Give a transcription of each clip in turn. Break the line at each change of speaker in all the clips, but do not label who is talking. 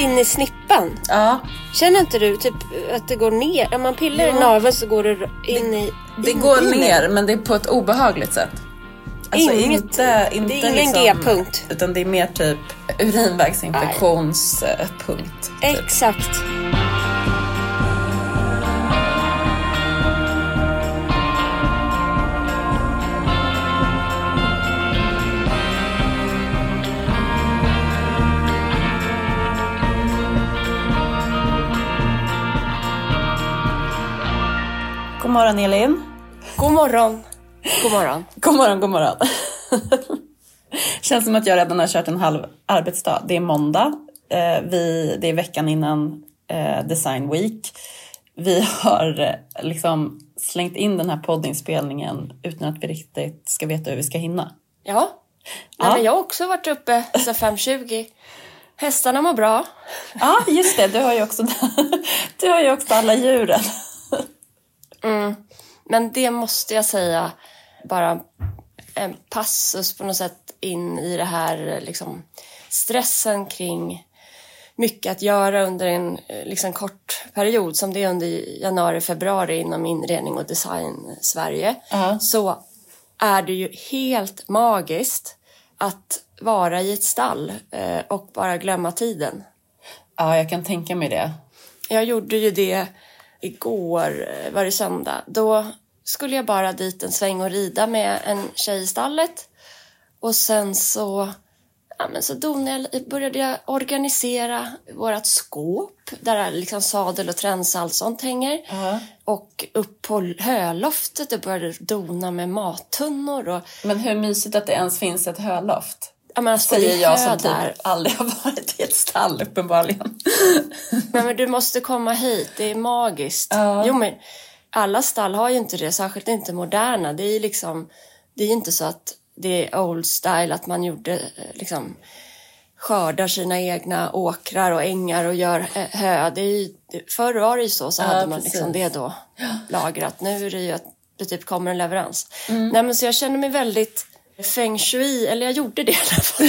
in i snippan.
Ja,
Känner inte du typ att det går ner? Om man pillar i naveln så går det in i...
det
in,
går
i-
ner men det är på ett obehagligt sätt. Alltså
Inget-
inte, inte
det är ingen
liksom,
G-punkt.
Utan det är mer typ urinvägsinfektionspunkt. Typ.
Exakt.
God morgon Elin.
God morgon. God morgon.
God morgon, god morgon. Känns som att jag redan har kört en halv arbetsdag. Det är måndag. Eh, vi, det är veckan innan eh, Design Week. Vi har eh, liksom slängt in den här poddinspelningen utan att vi riktigt ska veta hur vi ska hinna.
Ja. Nej,
Ja.
Jag har också varit uppe sedan 5.20. Hästarna mår bra.
Ja, just det. Du har ju också, du har ju också alla djuren.
Men det måste jag säga, bara en passus på något sätt in i det här liksom, stressen kring mycket att göra under en eh, liksom, kort period som det är under januari, februari inom inredning och design Sverige.
Ja.
Så är det ju helt magiskt att vara i ett stall eh, och bara glömma tiden.
Ja, jag kan tänka mig det.
Jag gjorde ju det igår, eh, var det söndag. Då skulle jag bara dit en sväng och rida med en tjej i stallet. Och sen så, ja, men så donade jag, började jag organisera vårt skåp där liksom sadel och tränsa allt sånt hänger. Och upp på höloftet och började dona med mattunnor. Och,
Men hur mysigt att det ens finns ett höloft.
Ja, men alltså, det
Säger
är
jag som typ aldrig har varit i ett stall uppenbarligen.
Nej, men du måste komma hit, det är magiskt.
Ja.
Jo, men alla stall har ju inte det, särskilt inte moderna. Det är liksom, det är inte så att det är old style, att man gjorde eh, liksom skördar sina egna åkrar och ängar och gör eh, hö. Det är ju, det- förr var det ju så, så
Ja,
hade man
precis.
liksom det då lagrat. Nu är det ju att det typ kommer en leverans.
Mm.
Nej, men så jag känner mig väldigt feng shui, eller jag gjorde det i alla fall.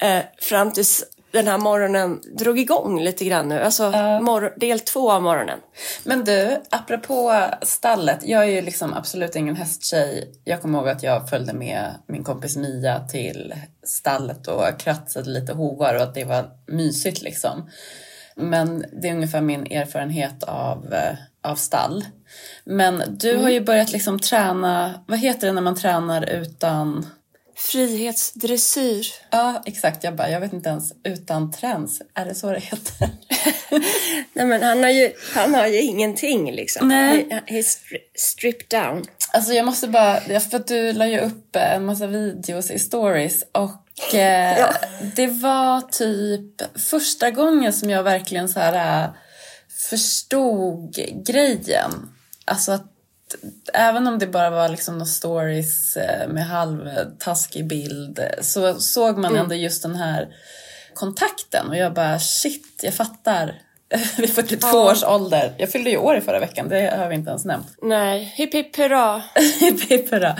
eh, fram tills den här morgonen drog igång lite grann nu. Alltså mor- del två av morgonen.
Men du, apropå stallet. Jag är ju liksom absolut ingen hästtjej. Jag kommer ihåg att jag följde med min kompis Mia till stallet och kratsade lite hovar och att det var mysigt liksom. Men det är ungefär min erfarenhet av, eh, av stall. Men du har ju börjat liksom träna, vad heter det när man tränar utan...
Frihetsdressyr.
Ja, exakt. Jag bara, jag vet inte ens, utan träns. Är det så det heter?
Nej, men han har ju, han har ju ingenting liksom.
Nej.
He, he's stri- stripped down.
Alltså jag måste bara, för att du la ju upp eh, en massa videos i stories och eh,
Ja.
det var typ första gången som jag verkligen så här eh, förstod grejen. Alltså att även om det bara var liksom några stories eh, med halvtaskig bild så såg man ändå just den här kontakten och jag bara shit, jag fattar. Vid 42 års ålder. Jag fyllde ju år i förra veckan, det har vi inte ens nämnt.
Nej, hipp hipp hurra.
Hipp hurra.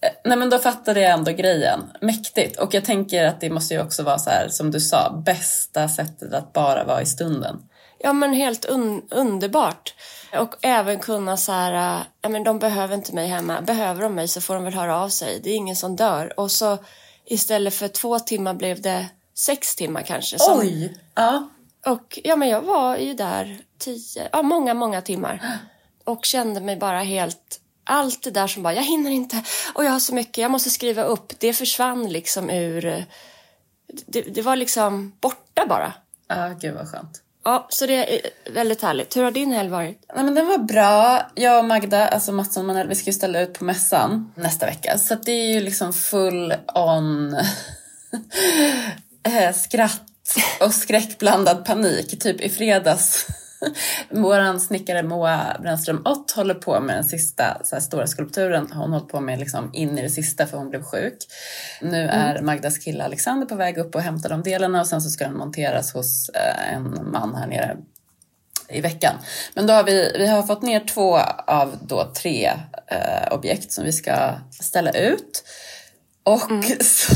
Eh, Nej men då fattade jag ändå grejen. Mäktigt. Och jag tänker att det måste ju också vara så här, som du sa, bästa sättet att bara vara i stunden.
Ja men helt un- underbart. Och även kunna så här, ja men de behöver inte mig hemma. Behöver de mig så får de väl höra av sig. Det är ingen som dör. Och så istället för två timmar blev det sex timmar kanske. Som,
Ja.
Och ja men jag var ju där tio, ja många, många timmar. Och kände mig bara helt, allt det där som bara, jag hinner inte och jag har så mycket, jag måste skriva upp. Det försvann liksom ur, det, det var liksom borta bara.
Ja, gud vad skönt.
Ja, så det är eh, väldigt härligt. Hur har din helg varit?
Nej men den var bra. Jag och Magda, alltså Mattsson Manell, vi ska ju ställa ut på mässan nästa vecka. Så att det är ju liksom full on eh, skratt och skräckblandad panik. Typ i fredags. Vår snickare Moa Brännström Ott håller på med den sista så här, stora skulpturen. Hon har hållit på med liksom in i det sista för hon blev sjuk. Nu är Magdas kille Alexander på väg upp och hämtar de delarna och sen så ska den monteras hos eh, en man här nere i veckan. Men då har vi, vi har fått ner två av då tre eh, objekt som vi ska ställa ut. Och så,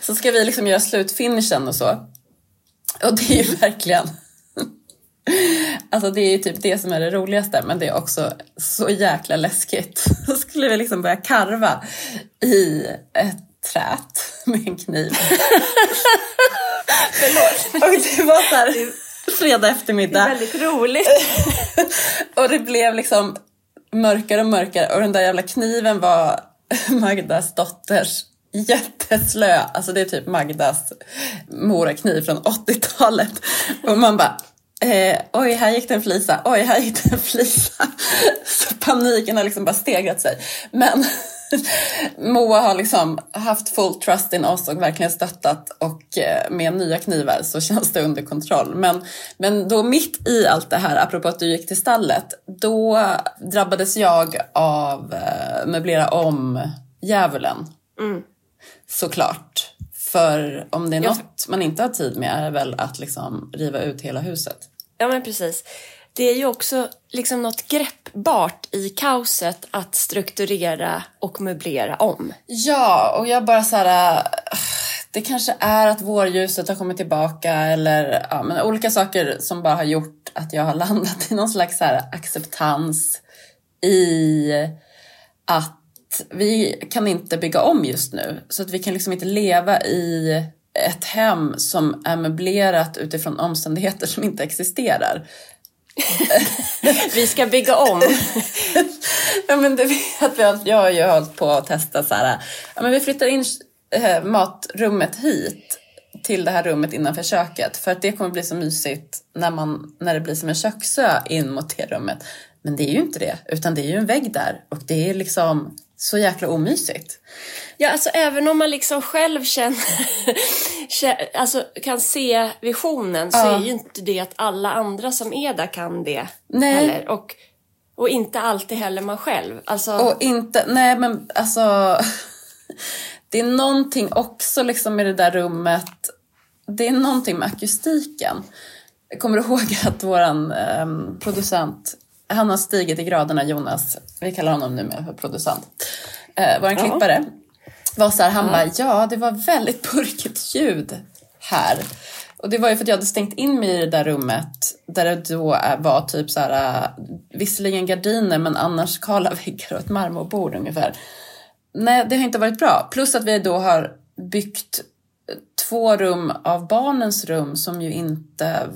så ska vi liksom göra slutfinishen och så. Och det är ju verkligen... Alltså det är ju typ det som är det roligaste men det är också så jäkla läskigt. Då skulle vi liksom börja karva i ett trät med en kniv.
Förlåt.
Och det var så här fredag eftermiddag.
Det är väldigt roligt.
och det blev liksom mörkare och mörkare och den där jävla kniven var Magdas dotters jätteslö. Alltså det är typ Magdas morakniv från 80-talet. Och man bara Eh, oj, här gick det en flisa. Oj, här gick det en flisa. Så paniken har liksom bara stegrat sig. Men Moa har liksom haft full trust in oss och verkligen stöttat och eh, med nya knivar så känns det under kontroll. Men, men då mitt i allt det här, apropå att du gick till stallet, då drabbades jag av eh, möblera om djävulen.
Mm.
Såklart. För om det är något man inte har tid med är det väl att liksom riva ut hela huset.
Ja, men precis. Det är ju också liksom något greppbart i kaoset att strukturera och möblera om.
Ja, och jag bara så här... äh, Det kanske är att vårljuset har kommit tillbaka eller ja, men olika saker som bara har gjort att jag har landat i någon slags så acceptans i att vi kan inte bygga om just nu. Så att vi kan liksom inte leva i ett hem som är möblerat utifrån omständigheter som inte existerar.
Vi ska bygga om.
ja men du vet har, jag har ju hållit på att testa så här, ja men vi flyttar in eh, matrummet hit till det här rummet innanför köket för att det kommer bli så mysigt när, man, när det blir som en köksö in mot det rummet. Men det är ju inte det, utan det är ju en vägg där och det är liksom så jäkla omysigt.
Ja, alltså även om man liksom själv känner, kä- alltså kan se visionen så
Ja.
är ju inte det att alla andra som är där kan det
Nej.
heller. Och, och inte alltid heller man själv. Alltså,
Och inte, nej men alltså. Det är någonting också liksom med det där rummet. Det är någonting med akustiken. Jag kommer ihåg att våran ehm, producent, han har stigit i graderna Jonas, vi kallar honom numera för producent. Eh,
Ja.
klippare var så här, han bara, ja det var väldigt burkigt ljud här. Och det var ju för att jag hade stängt in mig i det där rummet där det då var typ så här, äh, visserligen gardiner men annars kala väggar och ett marmorbord ungefär. Nej, det har inte varit bra. Plus att vi då har byggt två rum av barnens rum som ju inte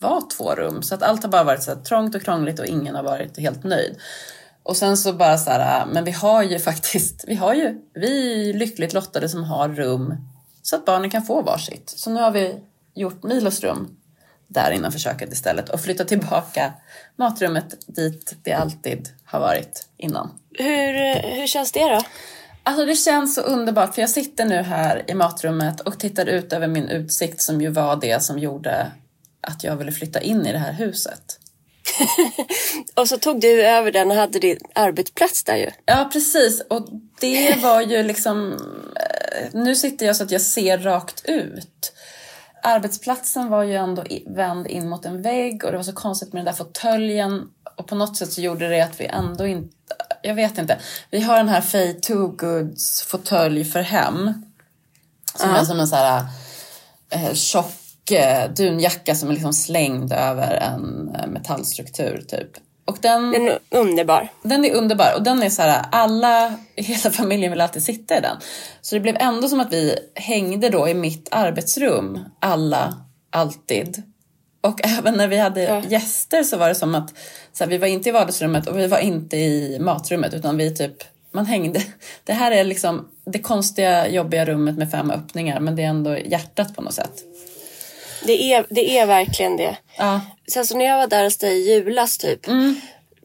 var två rum. Så att allt har bara varit så trångt och krångligt och ingen har varit helt nöjd. Och sen så bara så här, men vi har ju faktiskt, vi har ju, vi är lyckligt lottade som har rum så att barnen kan få varsitt. Så nu har vi gjort Milos rum där innanför köket istället och flyttat tillbaka matrummet dit det alltid har varit innan.
hur, hur känns det då?
Alltså det känns så underbart för jag sitter nu här i matrummet och tittar ut över min utsikt som ju var det som gjorde att jag ville flytta in i det här huset.
Och så tog du över den och hade din arbetsplats där ju.
Ja, precis. Och det var ju liksom... eh, Nu sitter jag så att jag ser rakt ut. Arbetsplatsen var ju ändå vänd in mot en vägg och det var så konstigt med den där fåtöljen. Och på något sätt så gjorde det att vi ändå inte... Jag vet inte. Vi har den här Faye Too Goods fåtölj för hem. Som är som en så här eh, tjock eh, dunjacka som är liksom slängd över en eh, metallstruktur typ. Och den...
Den är underbar.
Den är underbar och den är så här, alla hela familjen vill alltid sitta i den. Så det blev ändå som att vi hängde då i mitt arbetsrum, alla, alltid. Och även när vi hade
Ja.
gäster så var det som att så här, vi var inte i vardagsrummet och vi var inte i matrummet utan vi typ, man hängde. Det här är liksom det konstiga, jobbiga rummet med fem öppningar men det är ändå hjärtat på något sätt.
Det är, det är verkligen det.
Ja,
Sen så när jag var där hos dig i julas typ.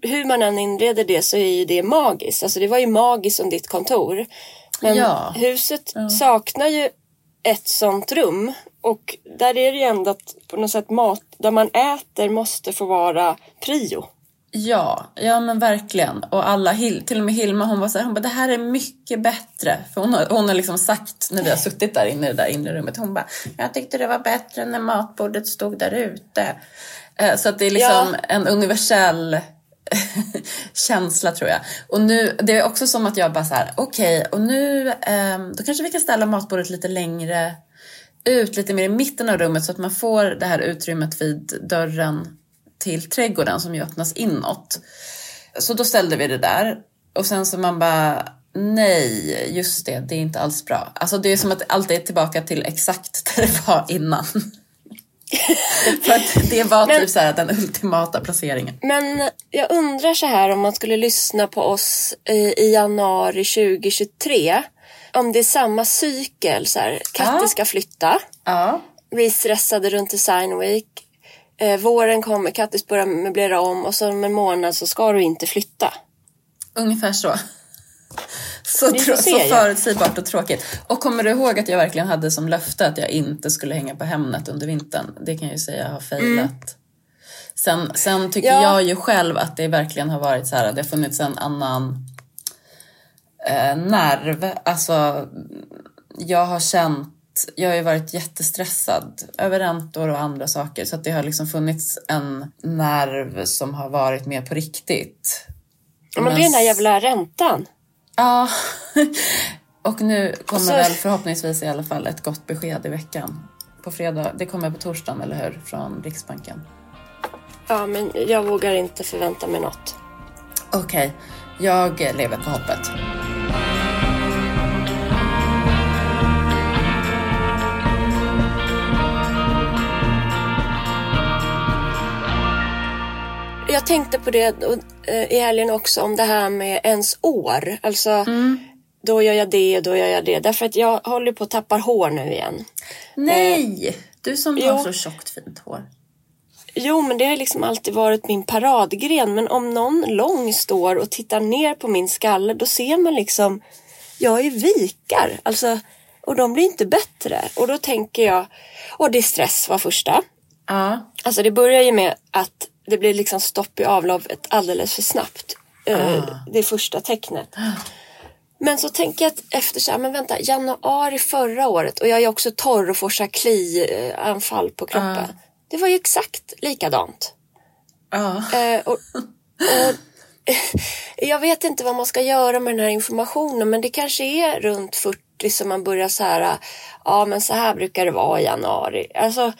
Hur man än inreder det så är ju det magiskt. Alltså det var ju magiskt som ditt kontor. Men
Ja.
huset saknar ju ett sånt rum. Och där är det ju ändå att på något sätt mat där man äter måste få vara prio.
Ja, ja men verkligen. Och alla, till och med Hilma hon var så här, hon bara, det här är mycket bättre. För hon har, hon har liksom sagt när vi har suttit där inne i det där inre rummet, hon bara, jag tyckte det var bättre när matbordet stod där ute. Eh, Så att det är liksom
Ja.
en universell känsla tror jag. Och nu, det är också som att jag bara så här, okej, och nu, ehm, då kanske vi kan ställa matbordet lite längre ut lite mer i mitten av rummet så att man får det här utrymmet vid dörren till trädgården som ju öppnas inåt. Så då ställde vi det där och sen så man bara nej, just det, det är inte alls bra. Alltså det är som att allt är tillbaka till exakt där det var innan. För att det var
Men-
typ så här den ultimata placeringen.
Men jag undrar så här om man skulle lyssna på oss i januari 2023. Om det är samma cykel. Så här, Katti
Ja.
ska flytta.
Ja.
Vi stressade runt Design Week. Eh, våren kommer, Kattis börjar möblera om och så om en månad så ska du inte flytta.
Ungefär så. Så,
se,
så förutsägbart och tråkigt. Och kommer du ihåg att jag verkligen hade som löfte att jag inte skulle hänga på Hemnet under vintern? Det kan jag ju säga har failat. Sen, sen tycker
Ja.
jag ju själv att det verkligen har varit så här, det har funnits en annan eh, nerv. Alltså, jag har känt, jag har ju varit jättestressad över räntor och andra saker. Så att det har liksom funnits en nerv som har varit mer på riktigt.
Ja, Men det är den där jävla räntan.
Ja, och nu kommer
Så-
väl förhoppningsvis i alla fall ett gott besked i veckan. På fredag, det kommer på torsdagen, eller hur? Från Riksbanken.
Ja, men jag vågar inte förvänta mig något.
Okej, jag lever på hoppet.
Jag tänkte på det och, eh, i helgen också om det här med ens år. Alltså, då gör jag det, då gör jag det. Därför att jag håller på att tappa hår nu igen.
Nej! Du som
jo.
har så tjockt fint hår.
Jo, men det har liksom alltid varit min paradgren. Men om någon lång står och tittar ner på min skalle, då ser man liksom, jag är vikar. Alltså, och de blir inte bättre. Och då tänker jag, och det är stress var första.
Ja.
Alltså det börjar ju med att det blir liksom stopp i avloppet alldeles för snabbt. Eh, Det är första tecknet. Men så tänker jag att efter så här, men vänta, januari förra året och jag är också torr och får så klianfall på kroppen. Det var ju exakt likadant.
Ja.
Eh, och, och, jag vet inte vad man ska göra med den här informationen men det kanske är runt 40 som man börjar så här, ja men så här brukar det vara i januari. Alltså,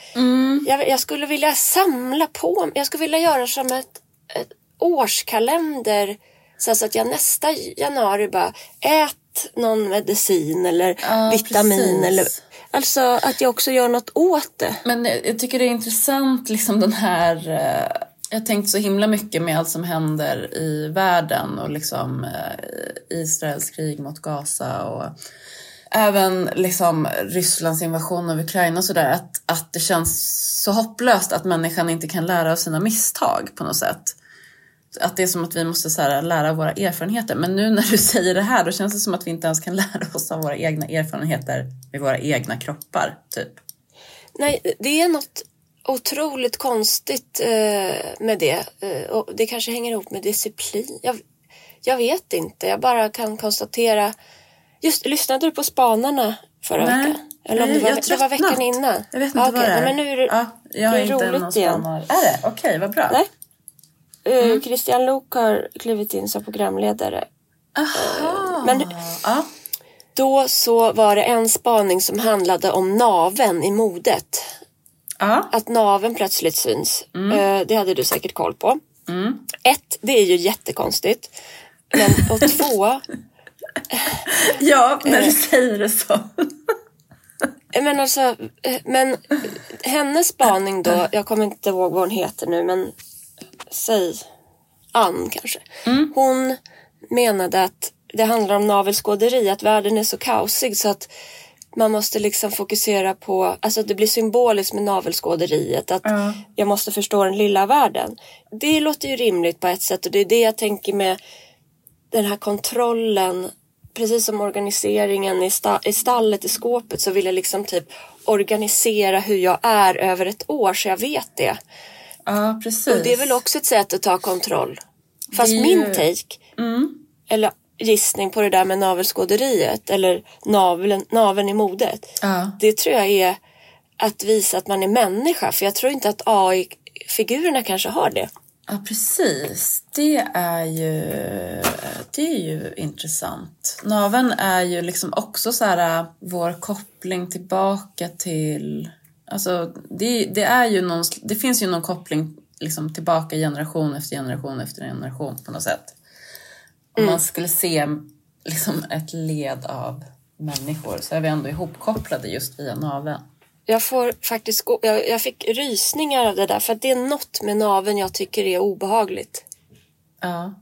jag, jag skulle vilja samla på, jag skulle vilja göra som ett, ett årskalender så så att jag nästa januari bara ät någon medicin eller
Ja,
vitamin
precis.
eller alltså att jag också gör något åt det.
Men jag jag tycker det är intressant, liksom den här... eh, Jag har tänkt så himla mycket med allt som händer i världen och liksom eh, Israels krig mot Gaza och även liksom Rysslands invasion av Ukraina och sådär. Att, att det känns så hopplöst att människan inte kan lära av sina misstag på något sätt. Att det är som att vi måste så här, lära av våra erfarenheter. Men nu när du säger det här då känns det som att vi inte ens kan lära oss av våra egna erfarenheter med våra egna kroppar, typ.
Nej, det är något otroligt konstigt eh, med det. Eh, och det kanske hänger ihop med disciplin. Jag, jag vet inte. Jag bara kan konstatera. Just, lyssnade du på Spanarna förra
Nej.
veckan? Eller om
Nej,
det var,
jag
det var veckan innan?
Jag vet inte
Ja,
vad
okej.
det är.
Nej, men nu är det,
ja, jag
det är
inte
roligt igen.
spanar. Är det? Okej, vad bra.
Nej. Eh,
Mm.
Christian Lok har klivit in som programledare.
Aha.
men-
ja.
Då så var det en spaning som handlade om naven i modet.
Ja.
Att naven plötsligt syns.
Mm.
Eh, Det hade du säkert koll på. Ett, det är ju jättekonstigt. Men, och två,
ja, när
Eh.
du säger det så.
men alltså, eh, men hennes spaning då, jag kommer inte ihåg vad hon heter nu, men säg Ann kanske. Hon menade att det handlar om navelskåderi, att världen är så kaosig så att man måste liksom fokusera på, alltså det blir symboliskt med navelskåderiet, att jag måste förstå den lilla världen. Det låter ju rimligt på ett sätt och det är det jag tänker med den här kontrollen, precis som organiseringen i, sta- i stallet, i skåpet, så vill jag liksom typ organisera hur jag är över ett år så jag vet det.
Ja, precis.
Och det är väl också ett sätt att ta kontroll. Fast
är
min
ju-
take,
Mm.
eller gissning på det där med navelskåderiet eller naveln, naveln i modet.
Ja.
Det tror jag är att visa att man är människa. För jag tror inte att AI-figurerna kanske har det.
Ja, precis. Det är ju, det är ju intressant. Naven är ju liksom också så här äh, vår koppling tillbaka till... Alltså, det, det, är ju någon, det finns ju någon koppling liksom tillbaka generation efter generation efter generation på något sätt. Om
Mm.
man skulle se liksom ett led av människor så är vi ändå ihopkopplade just via naveln.
Jag får faktiskt gå, jag, jag fick rysningar av det där för att det är något med naveln jag tycker är obehagligt.
Ja.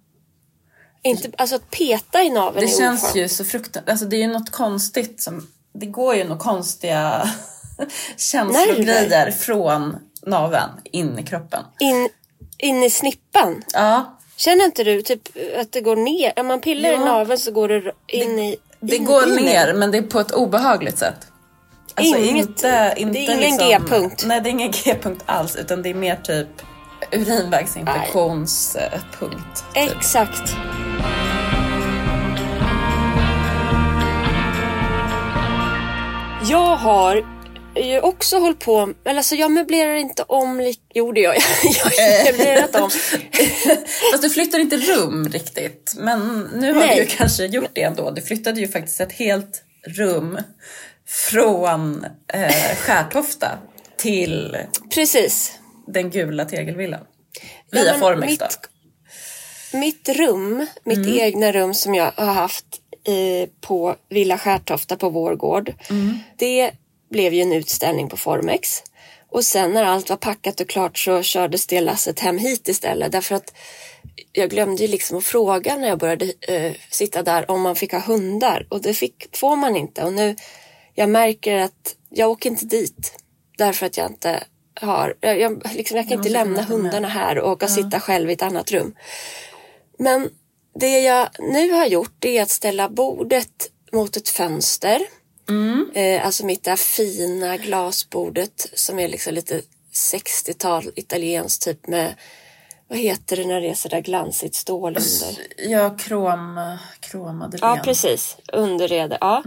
Inte, alltså att peta i naveln
Det
är
känns ju så fruktansvärt, alltså det är ju något konstigt som, det går ju några konstiga känslogrejer från naveln in i kroppen.
In, in i snippan.
Ja,
Känner inte du typ att det går ner? Om man pillar i
Ja.
naveln så går det in i...
det
in
går
i
ner men det är på ett obehagligt sätt. Alltså
Inget-
inte, inte
det är ingen
liksom,
G-punkt.
Nej, det är ingen G-punkt alls utan det är mer typ urinvägsinfektionspunkt. Typ.
Exakt. Jag har ju också hållit på, eller alltså jag möblerar inte om, lik- jo det gör jag. Jag har möblerat om.
Fast du flyttar inte rum riktigt. Men nu har
Nej.
du kanske gjort det ändå. Du flyttade ju faktiskt ett helt rum från eh, Skärtofta till
Precis.
den gula tegelvillan.
Ja,
Via Formex då.
mitt, mitt rum, mitt
Mm.
egna rum som jag har haft eh, på Villa Skärtofta på vår gård.
Mm.
Det blev ju en utställning på Formex. Och sen när allt var packat och klart så kördes det lasset hem hit istället. Därför att jag glömde ju liksom att fråga när jag började eh, sitta där om man fick ha hundar. Och det fick, får man inte. Och nu, jag märker att jag åker inte dit. Därför att jag inte har, jag, jag, liksom, jag kan inte lämna hundarna här och åka och sitta själv i ett annat rum. Men det jag nu har gjort är att ställa bordet mot ett fönster. Eh, alltså mitt där fina glasbordet som är liksom lite 60-tal italienskt typ med vad heter det när det är sådär glansigt stål under?
Ja, krom, kromade
Ja, precis. Underrede, ja.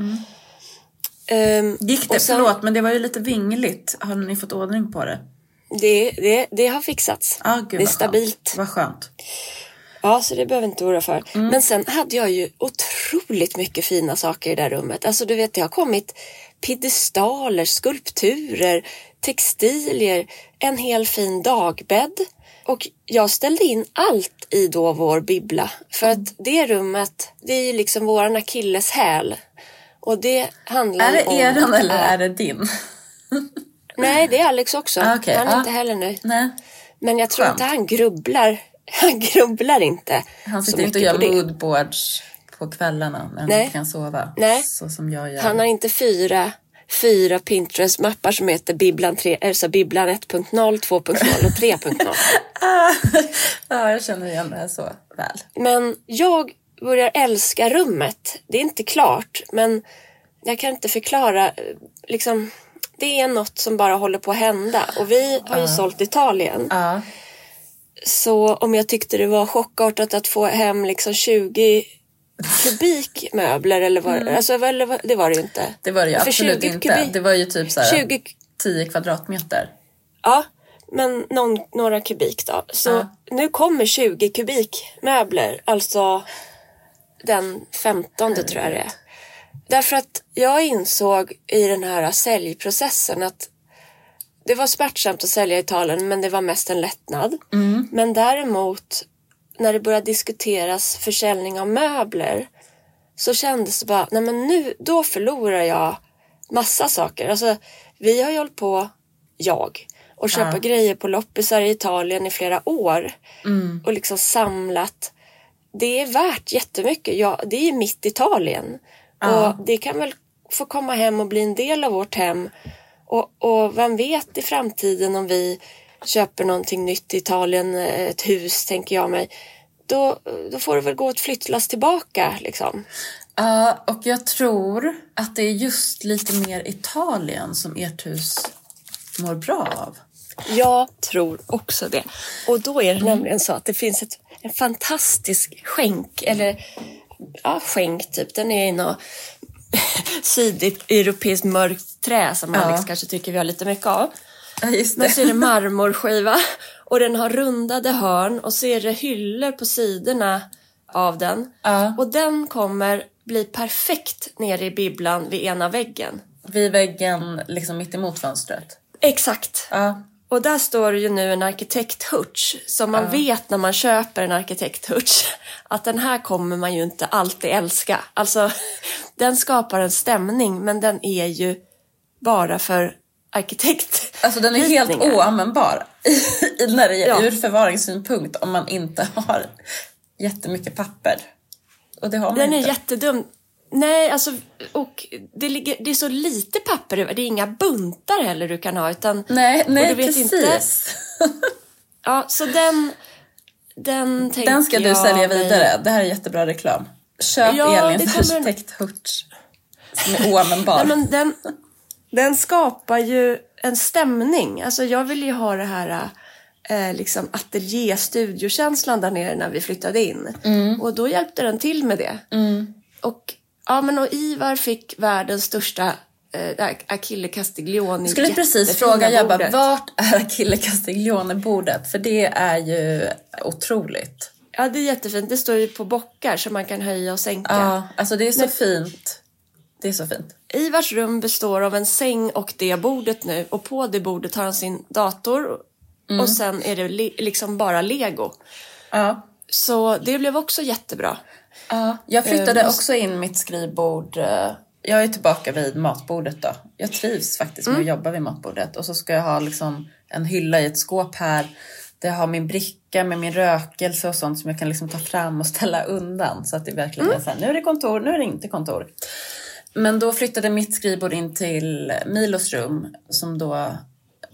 Ehm,
Gick det?
sen-
Förlåt, men det var ju lite vingligt. Har ni fått ordning på det?
det, det, det har fixats.
Ah, gud,
det är stabilt.
Skönt. Vad skönt.
Ja, så det behöver inte oroa för.
Mm.
Men sen hade jag ju otroligt mycket fina saker i det där rummet. Alltså du vet, det har kommit piedestaler, skulpturer, textilier, en hel fin dagbädd. Och jag ställde in allt i då vår bibbla. För
Mm.
att det rummet, det är ju liksom våran akilleshäl. Och det handlar
Är det
om...
eran eller är det din?
Nej, det är Alex också.
Ah, okej.
Han är
Ah.
inte heller nöjd.
Nej.
Men jag tror
Skönt.
inte han grubblar. Han grubblar inte.
Han sitter inte och gör moodboards på kvällarna när han
Nej.
inte kan sova.
Nej.
Så som jag gör.
Han har inte fyra, fyra Pinterest-mappar som heter Bibblan, 3, alltså Bibblan 1.0, 2.0 och 3.0.
ja, jag känner igen det så väl.
Men jag börjar älska rummet. Det är inte klart, men jag kan inte förklara. Liksom, det är något som bara håller på att hända. Och vi har ju sålt Italien.
Ja.
Så om jag tyckte det var chockartat att få hem liksom 20 kubik möbler eller vad, alltså, eller, vad- det var det ju inte.
Det var det ju
För
absolut
20
inte.
kubik-
Det var ju typ så här
20
10 kvadratmeter.
Ja, men någon, några kubik då. Så
Ja.
nu kommer 20 kubik möbler, alltså den 15 tror jag det är. Därför att jag insåg i den här säljprocessen att det var smärtsamt att sälja i Italien men det var mest en lättnad. Men däremot när det började diskuteras försäljning av möbler så kändes det bara, nej men nu, då förlorar jag massa saker. Alltså, vi har ju hållit på, jag, och köpa
Ja.
grejer på loppisar i Italien i flera år. Och liksom samlat. Det är värt jättemycket. Ja, det är mitt Italien.
Ja.
Och det kan väl få komma hem och bli en del av vårt hem. Och, och vem vet i framtiden om vi köper någonting nytt i Italien, eh, ett hus tänker jag mig. Då, då får det väl gå ett flyttlass tillbaka liksom.
Ja, och jag tror att det är just lite mer Italien som ert hus mår bra av.
Jag tror också det. Och då är det nämligen så att det finns ett, en fantastisk skänk, eller ja, skänk typ. Den är i något sydeuropeiskt mörkt trä som
Ja.
Alex kanske tycker vi har lite mycket av.
Ja, just
Men
det.
så är det marmorskiva och den har rundade hörn och så är det hyllor på sidorna av den.
Ja.
Och den kommer bli perfekt nere i bibblan vid ena väggen.
Vid väggen liksom mitt emot fönstret.
Exakt.
Ja.
Och där står det ju nu en arkitekthutch som man vet när man köper en arkitekthutch att den här kommer man ju inte alltid älska. Alltså, den skapar en stämning men den är ju bara för arkitekt.
Alltså den är helt oanvändbar när det är
Ja.
ur förvaringssynpunkt om man inte har jättemycket papper. Och det har man
Den är
inte.
jättedum. Nej, alltså, och det, ligger, det är så lite papper. Det är inga buntar heller du kan ha. Utan,
Nej, nej
du vet
precis.
inte- ja, så den, den tänker
Den ska du
jag
sälja vidare. Det här är jättebra reklam. Köp
Ja,
Elins
kommer-
arkitekthutch som är oanvändbar.
Nej, men den, den skapar ju en stämning. Alltså jag vill ju ha det här eh, liksom ateljé-studiokänslan där nere när vi flyttade in.
Mm.
Och då hjälpte den till med det. Och, ja, men och Ivar fick världens största eh, Achille Castiglione
skulle precis fråga jag bara, vart är Achille Castiglione-bordet? För det är ju otroligt.
Ja, det är jättefint. Det står ju på bockar som man kan höja och sänka.
Ja, alltså det är så fint. Det är så fint.
Ivars rum består av en säng och det bordet nu och på det bordet har han sin dator
Mm.
och sen är det li- liksom bara lego.
Ja.
Så det blev också jättebra.
Ja, jag flyttade
Eh,
också in mitt skrivbord. eh, Jag är tillbaka vid matbordet då. Jag trivs faktiskt med att jobba vid matbordet. Och så ska jag ha liksom en hylla i ett skåp här. Där jag har min bricka med min rökelse och sånt som jag kan liksom ta fram och ställa undan. Så att det verkligen är så här, nu är det kontor, nu är det inte kontor. Men då flyttade mitt skrivbord in till Milos rum som då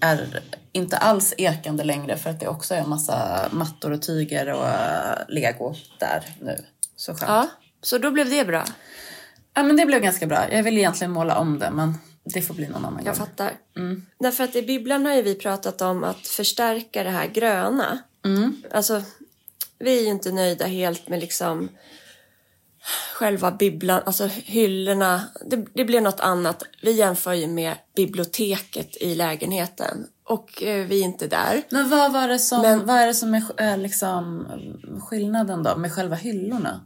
är inte alls ekande längre för att det också är en massa mattor och tyger och eh, lego där nu. Så skönt.
Ja, så då blev det bra.
Ja, men det blev ganska bra. Jag vill egentligen måla om det, men det får bli någon annan
Jag
gång.
fattar.
Mm.
Därför att i bibblan har ju vi pratat om att förstärka det här gröna.
Mm.
Alltså, vi är ju inte nöjda helt med liksom själva bibblan, alltså hyllorna. Det, det blev något annat. Vi jämför ju med biblioteket i lägenheten och eh, vi är inte där.
Men vad var det som,
Men-
vad är det som är eh, liksom skillnaden då med själva hyllorna?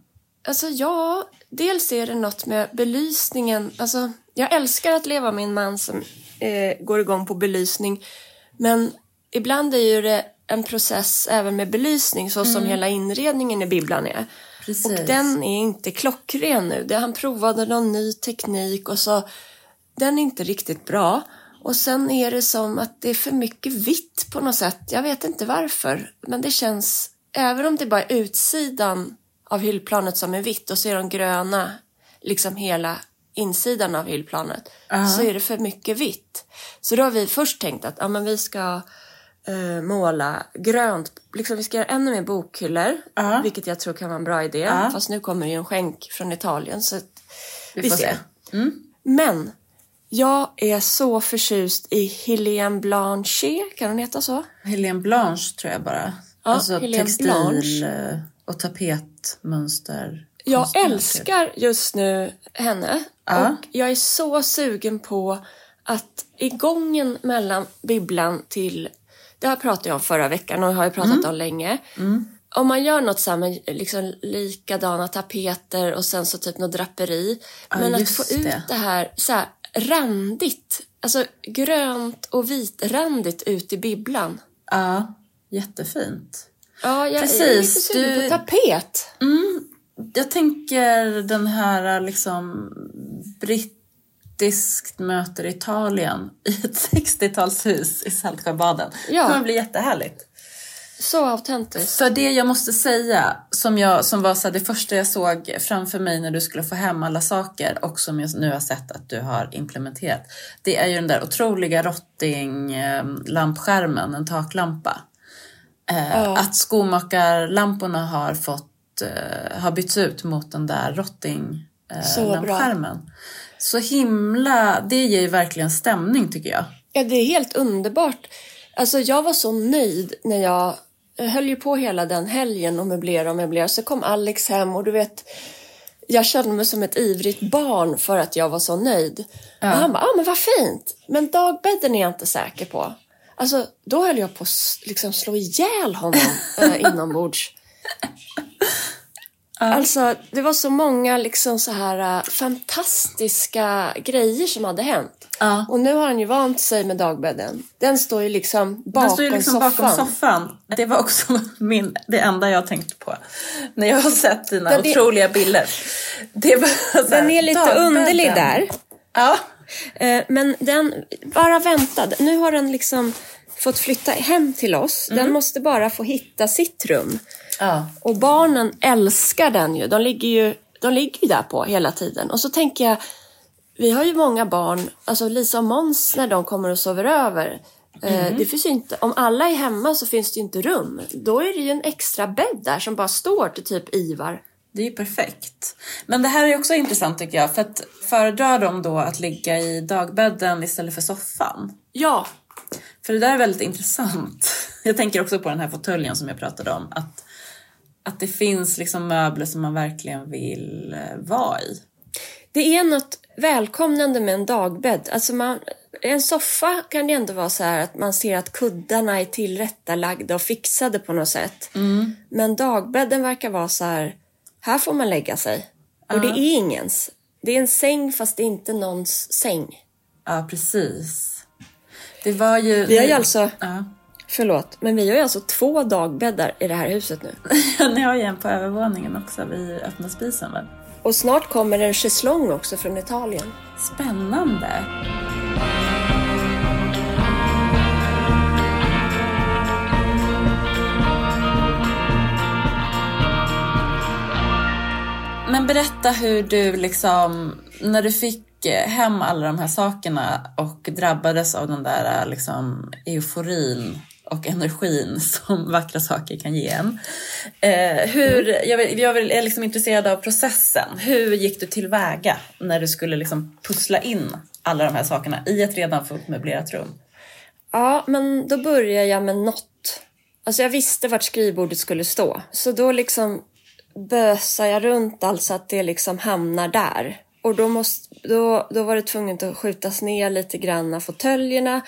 Alltså ja, dels är det något med belysningen. Alltså, jag älskar att leva med en man som eh, går igång på belysning. Men ibland är ju det en process även med belysning så som hela inredningen i bibblan är.
Precis.
Och den är inte klockren nu. Det, han provade någon ny teknik och så den är inte riktigt bra. Och sen är det som att det är för mycket vitt på något sätt. Jag vet inte varför. Men det känns, även om det bara är utsidan av hyllplanet som är vitt och så är de gröna, liksom hela insidan av hyllplanet, så är det för mycket vitt. Så då har vi först tänkt att ja, men vi ska eh, måla grönt. Liksom, vi ska göra ännu mer bokhyllor,
Ja.
vilket jag tror kan vara en bra idé.
Ja.
Fast nu kommer det ju en skänk från Italien. Så att
Vi får se.
men jag är så förtjust i Helene Blanchet, kan hon heta så?
Helene Blanche tror jag bara.
Ja,
alltså
Helene
textil
Blanche.
Och tapetmönster.
Jag älskar just nu henne
Ja.
och jag är så sugen på att i gången mellan bibblan till, det här pratade jag om förra veckan och har jag pratat
Mm.
om länge. Om man gör något så här med liksom likadana tapeter och sen så typ något draperi. men att få ut
det.
det här, så här randigt, alltså grönt och vitrandigt ut i bibblan.
Ja, jättefint.
Ja, jag
Precis,
är lite
du-
på tapet.
Jag tänker den här liksom brittiskt möter Italien i ett 60-talshus i Saltsjöbaden.
Ja.
Det kommer bli jättehärligt.
Så autentiskt.
För det jag måste säga, som, jag, som var så här, det första jag såg framför mig när du skulle få hem alla saker och som jag nu har sett att du har implementerat. Det är ju den där otroliga Rotting-lampskärmen, en taklampa. Eh, Att skomakarlamporna har fått eh, har bytts ut mot den där
Så bra.
Rotting-lampskärmen. Så himla, det ger ju verkligen stämning tycker jag.
Ja, det är helt underbart. Alltså jag var så nöjd när jag, jag höll ju på hela den helgen och möblera och möblera. Så kom Alex hem och du vet, jag kände mig som ett ivrigt barn för att jag var så nöjd. Och han bara, ja ah, men vad fint. Men dagbädden är jag inte säker på. Alltså, då höll jag på att liksom slå ihjäl honom eh, inombords. Alltså, det var så många liksom så här eh, fantastiska grejer som hade hänt.
Ja.
Och nu har han ju vant sig med dagbädden. Den står ju liksom bakom
Den står ju liksom
soffan.
bakom soffan. Det var också min, det enda jag tänkte på när jag har sett dina
Den är-
otroliga bilder. Det var så här,
Den är lite
dagbädden.
underlig där.
Ja.
Eh, Men den, bara vänta. Nu har den liksom fått flytta hem till oss.
Mm.
Den måste bara få hitta sitt rum.
ja.
Och barnen älskar den ju. De ligger ju, de ligger ju där på hela tiden. Och så tänker jag, vi har ju många barn, alltså Lisa och Måns när de kommer och sover över. eh, Det finns inte, om alla är hemma så finns det ju inte rum. Då är det ju en extra bädd där som bara står till typ Ivar.
Det är ju perfekt. Men det här är också intressant tycker jag. För att föredrar de då att ligga i dagbädden istället för soffan?
Ja,
För det där är väldigt intressant. Jag tänker också på den här fåtöljen som jag pratade om. Att, att det finns liksom möbler som man verkligen vill eh, vara i.
Det är något välkomnande med en dagbädd. Alltså man, en soffa kan det ändå vara så här att man ser att kuddarna är tillrättalagda och fixade på något sätt. Men dagbädden verkar vara så här, här får man lägga sig. Och det är ingens. Det är en säng fast det är inte någons säng.
Ja, precis. Det var ju...
Vi har ju alltså,
Ja.
förlåt, men vi har ju alltså två dagbäddar i det här huset nu.
Ni har ju en på övervåningen också vid öppna spisen väl?
Och snart kommer en schäslong också från Italien.
Spännande. Men berätta hur du liksom, när du fick eh, hem alla de här sakerna och drabbades av den där eh, liksom euforin och energin som vackra saker kan ge en. Eh, hur, jag, vill, jag vill- är liksom intresserad av processen. Hur gick du tillväga när du skulle liksom pussla in alla de här sakerna i ett redan fullt möblerat rum?
Ja, men då började jag med något. Alltså jag visste vart skrivbordet skulle stå. Så då liksom bösade jag runt allt så att det liksom hamnar där. Och då, måste, då, då var det tvunget att skjutas ner lite grann av fåtöljerna.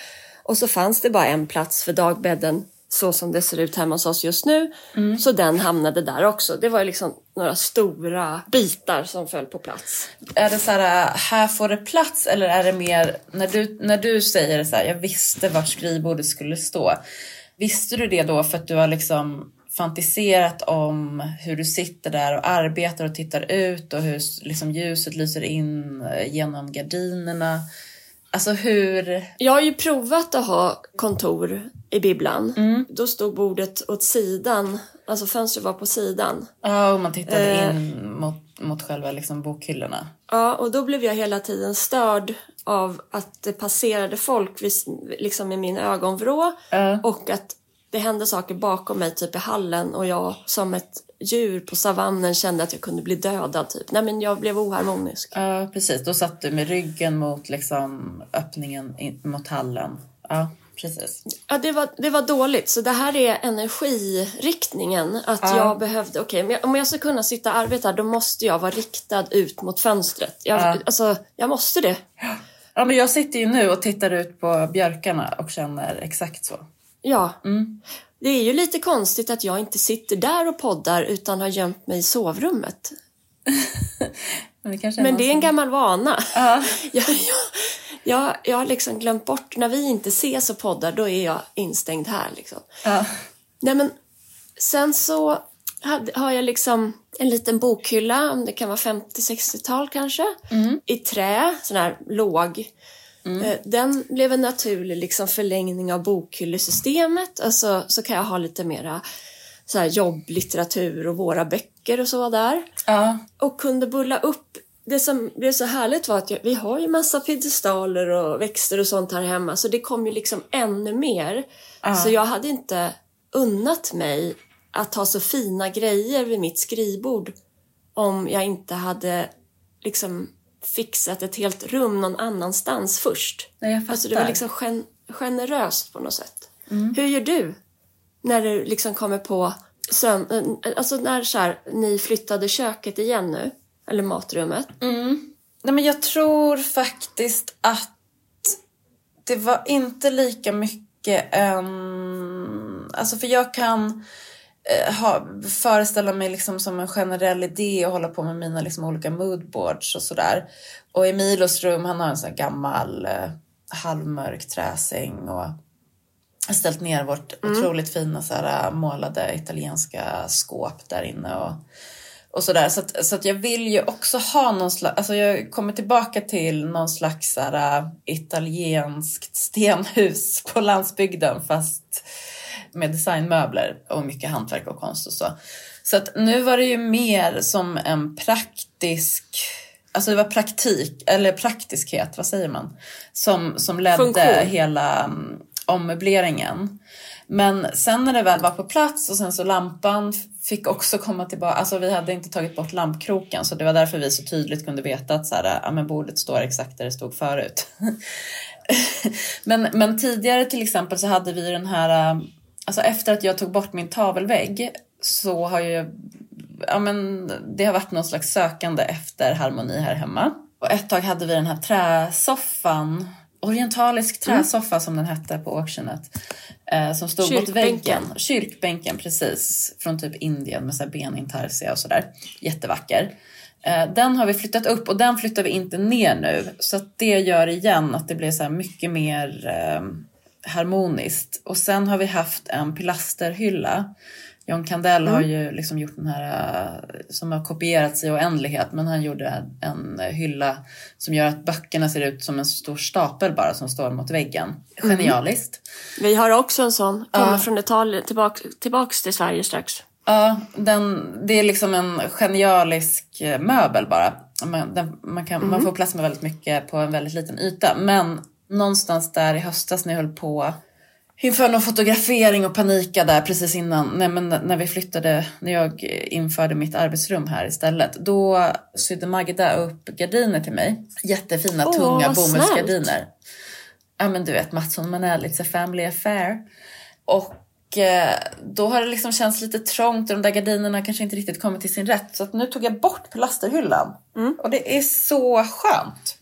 Och så fanns det bara en plats för dagbädden så som det ser ut hemma hos oss just nu. Så den hamnade där också. Det var liksom några stora bitar som föll på plats.
Är det så här, här får det plats eller är det mer, när du, när du säger så här, jag visste vart skrivbordet skulle stå. Visste du det då för att du har liksom fantiserat om hur du sitter där och arbetar och tittar ut och hur liksom ljuset lyser in eh, genom gardinerna? Alltså hur...
Jag har ju provat att ha kontor i bibblan. Då stod bordet åt sidan, alltså fönstret var på sidan.
Ja, och man tittade in mot, mot själva liksom bokhyllorna.
Ja, och då blev jag hela tiden störd av att det passerade folk vid, liksom i min ögonvrå
Ja.
och att det hände saker bakom mig, typ i hallen och jag som ett djur på savannen kände att jag kunde bli dödad. Typ. Nej, men jag blev oharmonisk.
Ja, precis. Då satt du med ryggen mot liksom öppningen in, mot hallen. Ja, precis.
Ja, det var, det var dåligt. Så det här är energiriktningen. Att
Ja.
jag behövde, okej, jag- om jag ska kunna sitta och arbeta då måste jag vara riktad ut mot fönstret. Jag,
Ja.
Alltså, jag måste det.
Ja, men jag sitter ju nu och tittar ut på björkarna och känner exakt så.
Ja.
Mm.
Det är ju lite konstigt att jag inte sitter där och poddar utan har gömt mig i sovrummet.
Men det,
Men det är en gammal vana.
Ja.
Jag, jag, jag, jag har liksom glömt bort, när vi inte ses och poddar, då är jag instängd här. Liksom.
Ja.
Nej, men sen så har jag liksom en liten bokhylla, om det kan vara 50-60-tal kanske, i trä, sån här låg. Eh, Den blev en naturlig liksom förlängning av bokhyllesystemet. Alltså, så kan jag ha lite mera så här jobblitteratur och våra böcker och så där.
Ja.
Och kunde bulla upp. Det som blev så härligt var att jag, vi har ju massa piedestaler och växter och sånt här hemma så det kom ju liksom ännu mer. Så jag hade inte unnat mig att ha så fina grejer vid mitt skrivbord om jag inte hade liksom fixat ett helt rum någon annanstans först.
Nej, jag fattar.
Alltså det var liksom gen- generöst på något sätt. Hur gör du när du liksom kommer på söm- alltså när så här, ni flyttade köket igen nu, eller matrummet.
Nej, men jag tror faktiskt att det var inte lika mycket en... Alltså för jag kan eh, ha, föreställa mig liksom som en generell idé och hålla på med mina liksom olika moodboards och sådär. Och Emilos rum, han har en sån här gammal eh, halvmörk träsäng och har ställt ner vårt
Mm.
otroligt fina så här, målade italienska skåp där inne. Och, och sådär. Så, att, så att jag vill ju också ha någon slags, alltså jag kommer tillbaka till någon slags så här, äh, italienskt stenhus på landsbygden fast med designmöbler och mycket hantverk och konst och så. Så att nu var det ju mer som en praktisk, alltså det var praktik, eller praktiskhet, vad säger man? Som, som ledde
Funktion.
hela um, ommöbleringen. Men sen när det väl var på plats och sen så lampan fick också komma tillbaka. Alltså vi hade inte tagit bort lampkroken så det var därför vi så tydligt kunde veta att så här, ja, men bordet står exakt där det stod förut. men, men tidigare till exempel så hade vi den här, alltså efter att jag tog bort min tavelvägg så har ju, ja men det har varit någon slags sökande efter harmoni här hemma. Och ett tag hade vi den här träsoffan, orientalisk träsoffa som den hette på auktionet. Eh, som stod mot väggen. Kyrkbänken, precis. Från typ Indien med så här benintarsia och sådär. Jättevacker. Eh, den har vi flyttat upp och den flyttar vi inte ner nu. Så att det gör igen att det blir så här mycket mer eh, harmoniskt. Och sen har vi haft en pilasterhylla. John Kandell har ju liksom gjort den här eh, som har kopierats i oändlighet men han gjorde en hylla som gör att böckerna ser ut som en stor stapel bara som står mot väggen. Genialiskt.
Vi har också en sån. Kommer
Ja.
från Italien, tillbaka, tillbaks till Sverige strax.
Ja, den, det är liksom en genialisk eh, möbel bara. Man, den, man, kan, man får plats med väldigt mycket på en väldigt liten yta. Men någonstans där i höstas när jag höll på inför någon fotografering och panika där precis innan, nej men när vi flyttade, när jag införde mitt arbetsrum här istället. Då sydde Magda upp gardiner till mig. Jättefina,
Åh,
tunga bomullsgardiner. Ja men du vet Mattsson Manell, it's a family affair. Och eh, då har det liksom känts lite trångt och de där gardinerna kanske inte riktigt kommit till sin rätt. Så att nu tog jag bort pilasterhyllan. Och det är så skönt.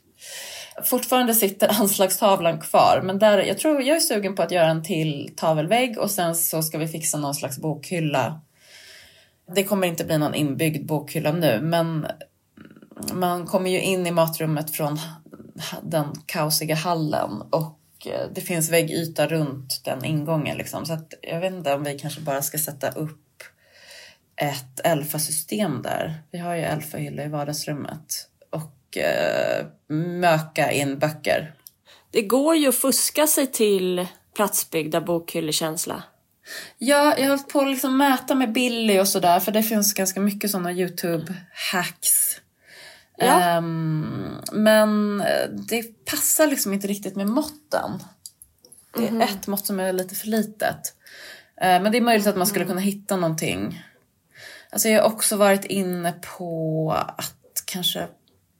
Fortfarande sitter anslagstavlan kvar, men där, jag tror jag är sugen på att göra en till tavelvägg och sen så ska vi fixa någon slags bokhylla. Det kommer inte bli någon inbyggd bokhylla nu, men man kommer ju in i matrummet från den kaosiga hallen och eh, det finns väggyta runt den ingången. Liksom. Så att jag vet inte om vi kanske bara ska sätta upp ett Elfa-system där. Vi har ju Elfa-hylla i vardagsrummet. Eh, möka in böcker.
Det går ju att fuska sig till platsbyggda bokhyllekänsla.
Ja, jag har hållit på att liksom mäta med Billy och sådär för det finns ganska mycket sådana YouTube-hacks.
Ja.
Ehm, men eh, det passar liksom inte riktigt med måtten. Det är ett mått som är lite för litet. Eh, men det är möjligt att man skulle kunna hitta någonting. Alltså jag har också varit inne på att kanske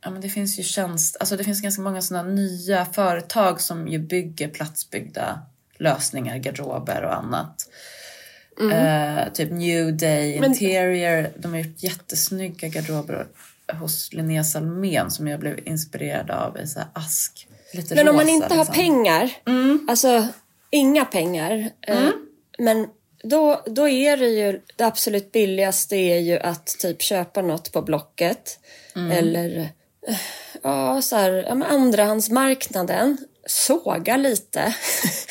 Ja, men det finns ju tjänst, alltså det finns ganska många sådana nya företag som ju bygger platsbyggda lösningar, garderober och annat. Eh, typ New Day
Men-
Interior, de har gjort jättesnygga garderober hos Linnea Salmén som jag blev inspirerad av i så ask. Lite
Men om man
rosa,
inte har
liksom.
pengar, alltså inga pengar, eh, men då, då är det ju det absolut billigaste är ju att typ köpa något på Blocket eller eh, ja, så här, ja, men andrahandsmarknaden, såga lite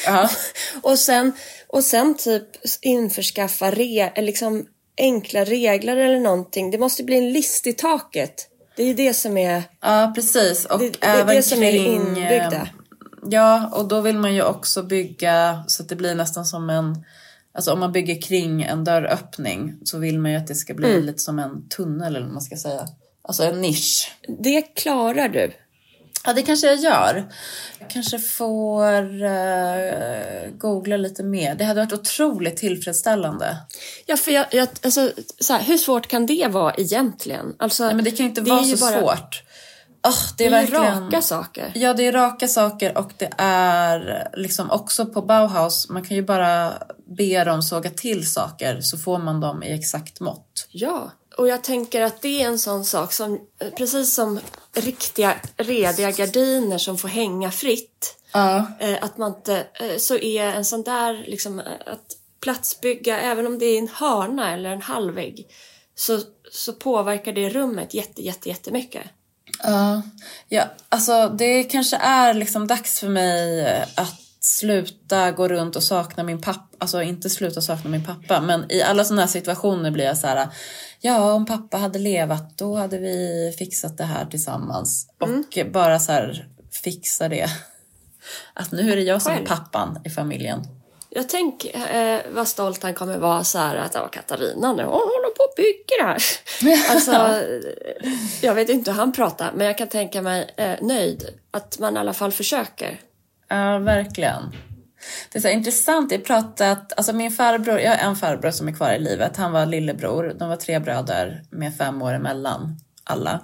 Ja.
och, sen, och sen typ införskaffa re, liksom enkla regler eller någonting. Det måste bli en list i taket. Det är ju det som är
Ja, precis. Och
det, det, är
även
det som är det
kring,
inbyggda.
eh, Ja, och då vill man ju också bygga så att det blir nästan som en... Alltså om man bygger kring en dörröppning så vill man ju att det ska bli
Mm.
lite som en tunnel eller vad man ska säga. Alltså en nisch.
Det klarar du.
Ja, det kanske jag gör. Jag kanske får eh, googla lite mer. Det hade varit otroligt tillfredsställande.
Ja, för jag, jag, alltså, så här, hur svårt kan det vara egentligen? Alltså,
Nej, men det kan ju inte
det
vara så
bara-
svårt. Ah, det är
Det är
verkligen...
raka saker.
Ja, det är raka saker och det är liksom också på Bauhaus, man kan ju bara be dem såga till saker så får man dem i exakt mått.
Ja, och jag tänker att det är en sån sak som, precis som riktiga rediga gardiner som får hänga fritt. Eh, att man inte, eh, så är en sån där liksom eh, att platsbygga, även om det är en hörna eller en halvvägg, så, så påverkar det rummet jätte, jätte, jättemycket.
Ja, ja, alltså det kanske är liksom dags för mig att sluta gå runt och sakna min pappa. Alltså inte sluta sakna min pappa, men i alla sådana här situationer blir jag så här. Ja, om pappa hade levat då hade vi fixat det här tillsammans. Och bara så här fixa det. Att nu är det jag som är pappan i familjen.
Jag tänker eh, vad stolt han kommer vara så här att ja, Katarina nu, hon håller på och bygger här. Alltså, jag vet inte hur han pratar, men jag kan tänka mig eh, nöjd att man i alla fall försöker.
Ja, verkligen. Det är så intressant, jag pratat, alltså min farbror, jag har en farbror som är kvar i livet, han var lillebror, de var tre bröder med fem år emellan alla.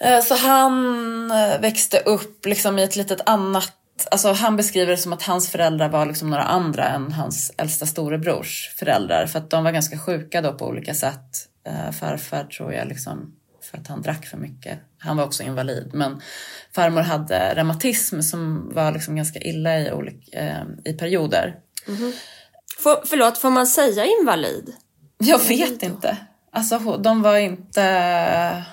Eh, Så han eh, växte upp liksom i ett litet annat, alltså han beskriver det som att hans föräldrar var liksom några andra än hans äldsta storebrors föräldrar för att de var ganska sjuka då på olika sätt. Eh, Farfar tror jag liksom för att han drack för mycket. Han var också invalid men farmor hade reumatism som var liksom ganska illa i, olika, eh, i perioder.
Får, förlåt, får man säga invalid?
Jag vet inte. Alltså de var inte...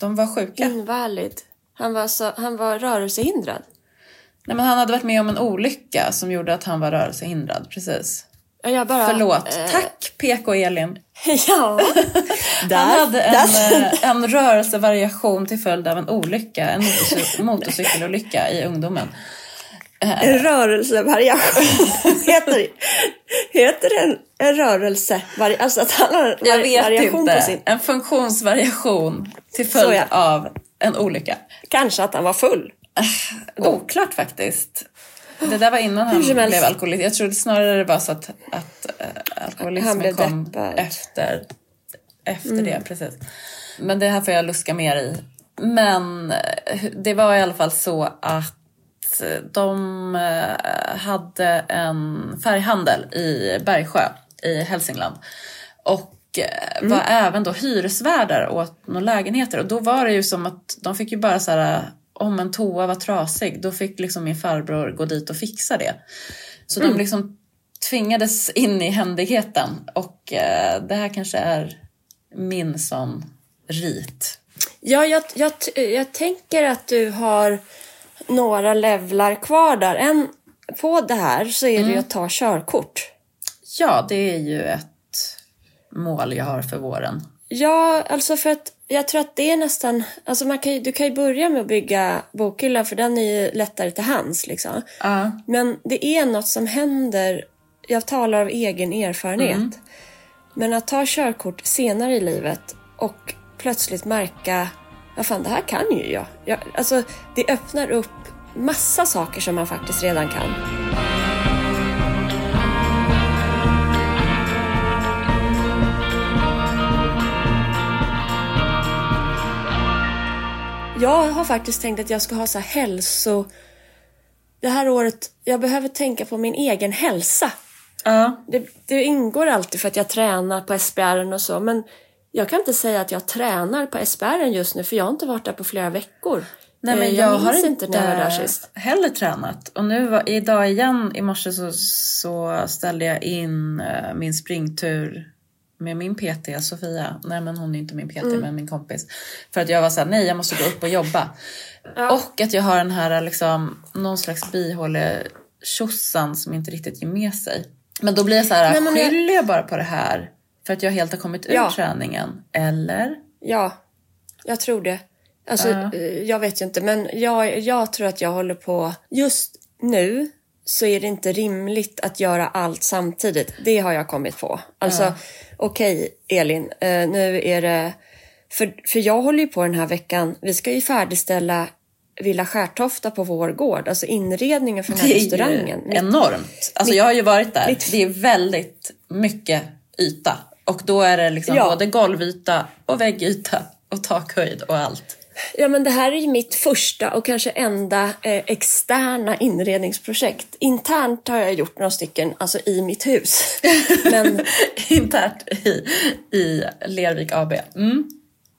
De var sjuka.
Invalid. Han var, så, han var rörelsehindrad.
Nej, men han hade varit med om en olycka som gjorde att han var rörelsehindrad. Precis.
Ja, Jag bara,
Förlåt.
eh,
Tack PK Elin.
ja.
Han hade en,
där-
eh, en rörelsevariation till följd av en olycka, en motorcy- motorcykelolycka i ungdomen.
En rörelsevariation. heter, heter det en, en rörelse? Alltså att han har en
Jag vet
variation
inte.
på sin...
En funktionsvariation till följd
ja.
av en olycka.
Kanske att han var full.
Oklart faktiskt. Det där var innan han blev alkoholist. Jag trodde snarare det var så att, att äh, alkoholismen kom
deppad.
efter, efter det. Precis. Men det här får jag luska mer i. Men eh, det var i alla fall så att de eh, hade en färghandel i Bergsjö i Hälsingland. Och eh, var även då hyresvärdar åt några lägenheter. Och då var det ju som att de fick ju bara så här om en toa var trasig, då fick liksom min farbror gå dit och fixa det. Så de liksom tvingades in i händigheten. Och eh, det här kanske är min sån rit.
Ja, jag, jag, jag tänker att du har några levlar kvar där. En, på det här så är det ju att ta körkort.
Ja, det är ju ett mål jag har för våren.
Ja, alltså för att jag tror att det är nästan... Alltså man kan du kan ju börja med att bygga bokhyllan för den är ju lättare till hands. Liksom.
Ja.
Men det är något som händer. Jag talar av egen erfarenhet. Men att ta körkort senare i livet och plötsligt märka vad fan, det här kan ju jag. jag. Alltså, det öppnar upp massa saker som man faktiskt redan kan. Jag har faktiskt tänkt att jag ska ha så här hälso... Det här året, jag behöver tänka på min egen hälsa.
Ja.
Det, det ingår alltid för att jag tränar på SPR och så, men jag kan inte säga att jag tränar på SPR just nu, för jag har inte varit där på flera veckor.
Nej, men
Eh,
jag, har
minns
inte,
när jag var där sist.
heller tränat. Och nu var, idag igen, i morse så, så ställde jag in eh, min springtur med min PT Sofia. Nej men hon är inte min PT
Mm.
men min kompis. För att jag var såhär, nej jag måste gå upp och jobba. Och att jag har den här liksom, någon slags bihåle tjosan som inte riktigt ger med sig. Men då blir jag så här,
Nej, men jag-
skyller jag bara på det här för att jag helt har kommit ur
Ja.
träningen? Eller?
Ja, jag tror det. Alltså,
Ja.
eh, jag vet ju inte, men jag, jag tror att jag håller på... Just nu så är det inte rimligt att göra allt samtidigt. Det har jag kommit på. Alltså, okej Elin, eh, nu är det... För, för jag håller ju på den här veckan, vi ska ju färdigställa Villa Skärtofta på vår gård, alltså inredningen för den här
Det är
restaurangen.
ju enormt. Alltså jag har ju varit där.
mitt-
Det är väldigt mycket yta. Och då är det liksom
Ja.
både golvyta och väggyta och takhöjd och allt.
Ja, men det här är ju mitt första och kanske enda eh, externa inredningsprojekt. Internt har jag gjort några stycken, alltså i mitt hus. Men
Internt i, i Lervik AB. Mm.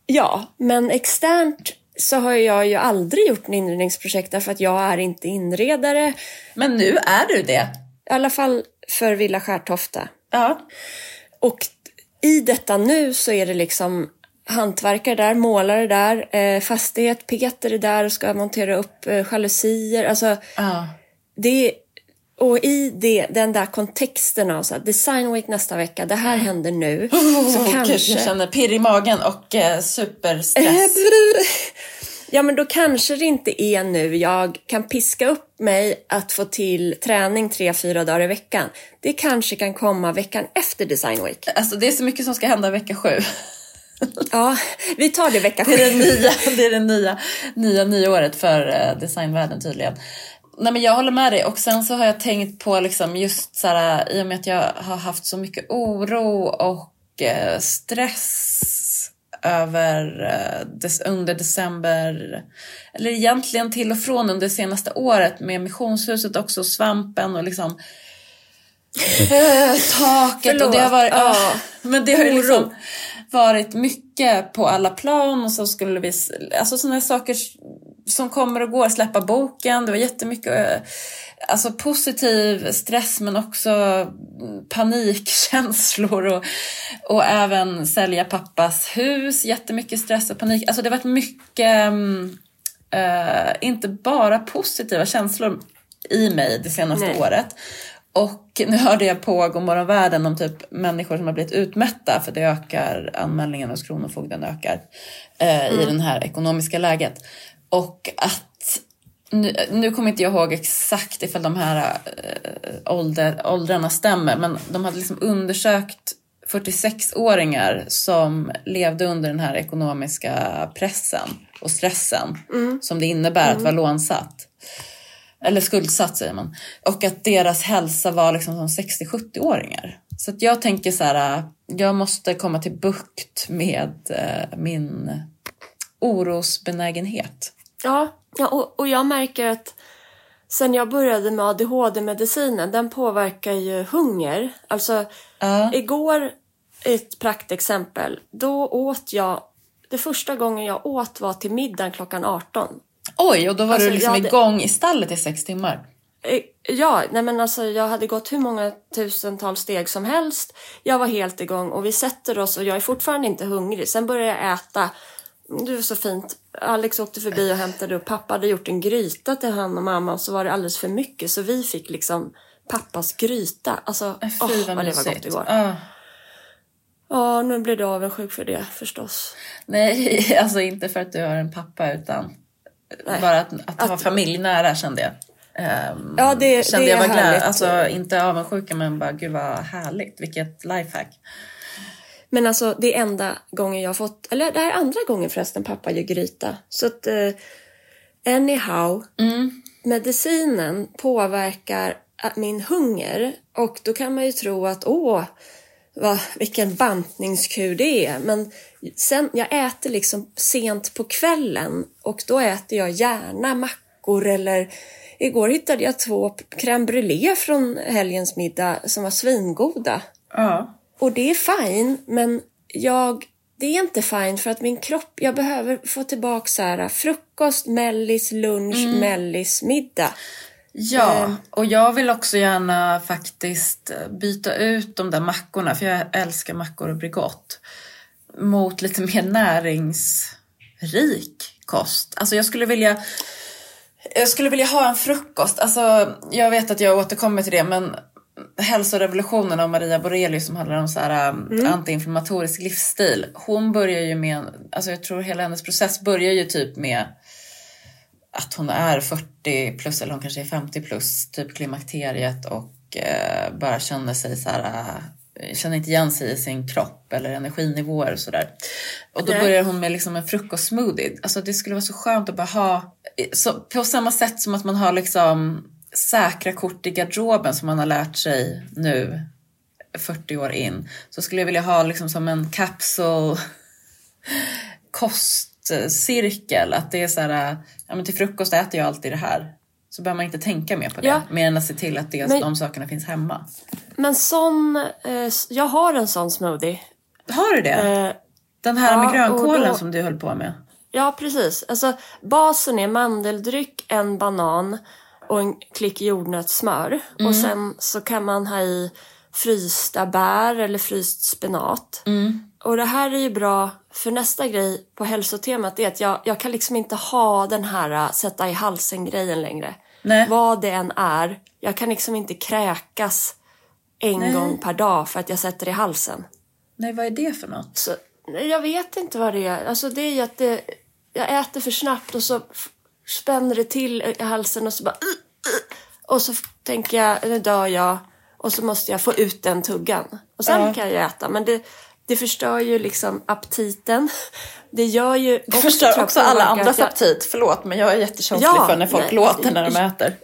ja, men externt så har jag ju aldrig gjort en inredningsprojekt därför att jag är inte inredare.
Men nu är du det.
I alla fall för Villa Skärtofta.
Ja.
Och i detta nu så är det liksom hantverkare där, målare där, eh, fastighet, Peter är där och ska montera upp eh, jalusier. Alltså,
ja.
det och i det, den där kontexten av så här, Design Week nästa vecka, det här händer nu.
Oh,
så
Gud,
kanske...
jag känner pirr i magen och eh, superstress.
Ja, men då kanske det inte är nu jag kan piska upp mig att få till träning tre, fyra dagar i veckan. Det kanske kan komma veckan efter Design Week.
Alltså det är så mycket som ska hända vecka sju.
Ja, vi tar det vecka.
Det är det nya, det är det nya, nya nyåret för eh, designvärlden tydligen. Nej men jag håller med dig och sen så har jag tänkt på liksom just så här, i och med att jag har haft så mycket oro och eh, stress över eh, under december, eller egentligen till och från under det senaste året med missionshuset också, svampen och liksom eh, taket och det har varit,
Förlåt.
ja, men det har ju liksom varit mycket på alla plan och så skulle vi, alltså sådana saker som kommer och går, släppa boken, det var jättemycket eh, alltså positiv stress men också panikkänslor och, och även sälja pappas hus, jättemycket stress och panik. Alltså det har varit mycket, äh, inte bara positiva känslor i mig det senaste
Nej.
året. Och nu hörde jag på Godmorgon Världen om typ människor som har blivit utmätta för det ökar, anmälningen hos Kronofogden ökar eh, i det här ekonomiska läget. Och att, nu, nu kommer inte jag ihåg exakt ifall de här äh, ålder, åldrarna stämmer, men de hade liksom undersökt 46-åringar som levde under den här ekonomiska pressen och stressen som det innebär att vara lånsatt. Eller skuldsatt säger man. Och att deras hälsa var liksom som 60-70-åringar. Så att jag tänker så här, äh, jag måste komma till bukt med äh, min orosbenägenhet.
Ja, ja och, och jag märker att sen jag började med ADHD-medicinen, den påverkar ju hunger. Alltså,
Ja.
igår, ett praktexempel, då åt jag, det första gången jag åt var till middagen klockan 18.
Oj, och då var
Alltså,
du liksom
hade-
igång i stallet i sex timmar.
Eh, Ja, nej men alltså jag hade gått hur många tusentals steg som helst. Jag var helt igång och vi sätter oss och jag är fortfarande inte hungrig. Sen börjar jag äta. Det var så fint. Alex åkte förbi och hämtade upp. Pappa hade gjort en gryta till han och mamma och så var det alldeles för mycket så vi fick liksom pappas gryta. Alltså,
Fy
åh,
vad
vad det var gott igår.
Ja.
Ja, nu blir du avundsjuk för det förstås.
Nej, alltså inte för att du har en pappa utan
Nej.
bara att, att, ha
Att-
familj nära kände jag. Ehm,
Ja, det-
kände
det
jag var glad. Alltså inte avundsjuka men bara gud vad härligt. Vilket lifehack.
Men alltså det är enda gången jag har fått, eller det här är andra gången förresten pappa gör gryta. Så att eh, anyhow, medicinen påverkar att min hunger och då kan man ju tro att åh, vad, vilken bantningskur det är. Men sen, jag äter liksom sent på kvällen och då äter jag gärna mackor eller igår hittade jag två crème brûlée från helgens middag som var svingoda.
Ja.
Och det är fine, men jag, det är inte fine för att min kropp, jag behöver få tillbaka så här, frukost, mellis, lunch, mellis, middag.
Ja,
Ehm.
och jag vill också gärna faktiskt byta ut de där mackorna, för jag älskar mackor och Bregott, mot lite mer näringsrik kost. Alltså jag skulle vilja jag skulle vilja ha en frukost. Alltså, jag vet att jag återkommer till det, men hälsorevolutionen av Maria Borelius som handlar om så här, um, antiinflammatorisk livsstil. Hon börjar ju med, alltså jag tror hela hennes process börjar ju typ med att hon är 40 plus eller hon kanske är 50 plus, typ klimakteriet och eh, bara känner sig så här, känner inte igen sig i sin kropp eller energinivåer och sådär. Och då
Nej.
börjar hon med liksom en frukostsmoothie. Alltså det skulle vara så skönt att bara ha, så, på samma sätt som att man har liksom säkra kort i garderoben som man har lärt sig nu 40 år in. Så skulle jag vilja ha liksom som en kapsel kostcirkel. Att det är så här, ja men till frukost äter jag alltid det här. Så behöver man inte tänka mer på det.
Ja.
Mer än att se till att det,
Men-
de sakerna finns hemma.
Men sån, eh, jag har en sån smoothie.
Har du det?
Eh,
Den här
ja,
med grönkålen
då-
som du höll på med?
Ja, precis. Alltså, basen är mandeldryck, en banan och en klick jordnötssmör. Och sen så kan man ha i frysta bär eller fryst spenat. Och det här är ju bra för nästa grej på hälsotemat är att jag, jag kan liksom inte ha den här äh, sätta i halsen-grejen längre.
Nej.
Vad det än är. Jag kan liksom inte kräkas en gång per dag för att jag sätter i halsen.
Nej, vad är det för något?
Så, nej, jag vet inte vad det är. Alltså det är ju att det, jag äter för snabbt och så spänner det till i halsen och så bara... "Ugh, ugh." Och så tänker jag, nu dör jag. Och så måste jag få ut den tuggan. Och sen
Ja.
kan jag äta. Men det, det förstör ju liksom aptiten. Det gör ju...
Det förstör också alla andras aptit. Förlåt, men jag är jättekänslig
Ja,
för när folk
nej.
låter när de äter.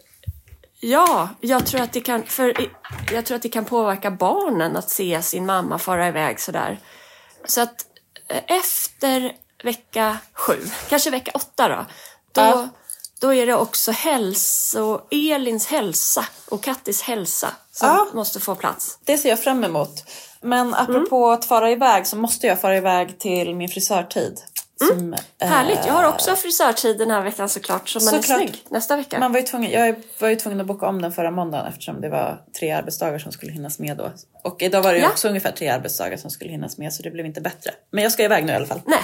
Ja, jag tror att det kan, för jag tror att det kan påverka barnen att se sin mamma fara iväg sådär. Så att eh, efter vecka sju, kanske vecka åtta då, då,
Ja.
då är det också hälso, Elins hälsa och Kattis hälsa som
Ja.
måste få plats.
Det ser jag fram emot. Men apropå att fara iväg så måste jag fara iväg till min frisörtid. Som, eh,
Härligt, jag har också frisörtid den här veckan såklart, så man
Såklart.
är snygg nästa vecka.
Man var ju tvungen, jag var ju tvungen att boka om den förra måndagen eftersom det var tre arbetsdagar som skulle hinnas med då. Och idag var det
Ja.
också ungefär tre arbetsdagar som skulle hinnas med så det blev inte bättre. Men jag ska iväg nu i alla fall.
Nej.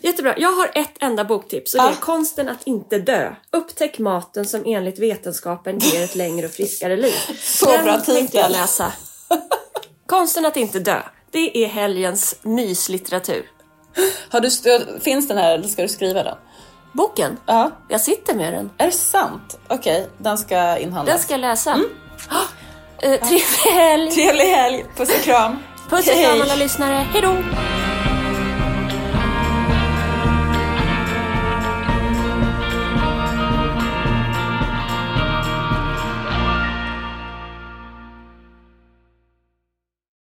Jättebra. Jag har ett enda boktips och det är Konsten att inte dö. Upptäck maten som enligt vetenskapen ger ett längre och friskare liv.
Så
Den
bra
tänkte
titel.
jag läsa. Konsten att inte dö. Det är helgens myslitteratur.
Har du, finns den här eller ska du skriva den?
Boken.
Ja.
Jag sitter med den.
Är det sant? Okej, den ska inhandlas.
Den ska jag läsa. Ah, eh, trevlig helg!
Trevlig helg! Puss och kram!
Puss och kram alla lyssnare. Hej då!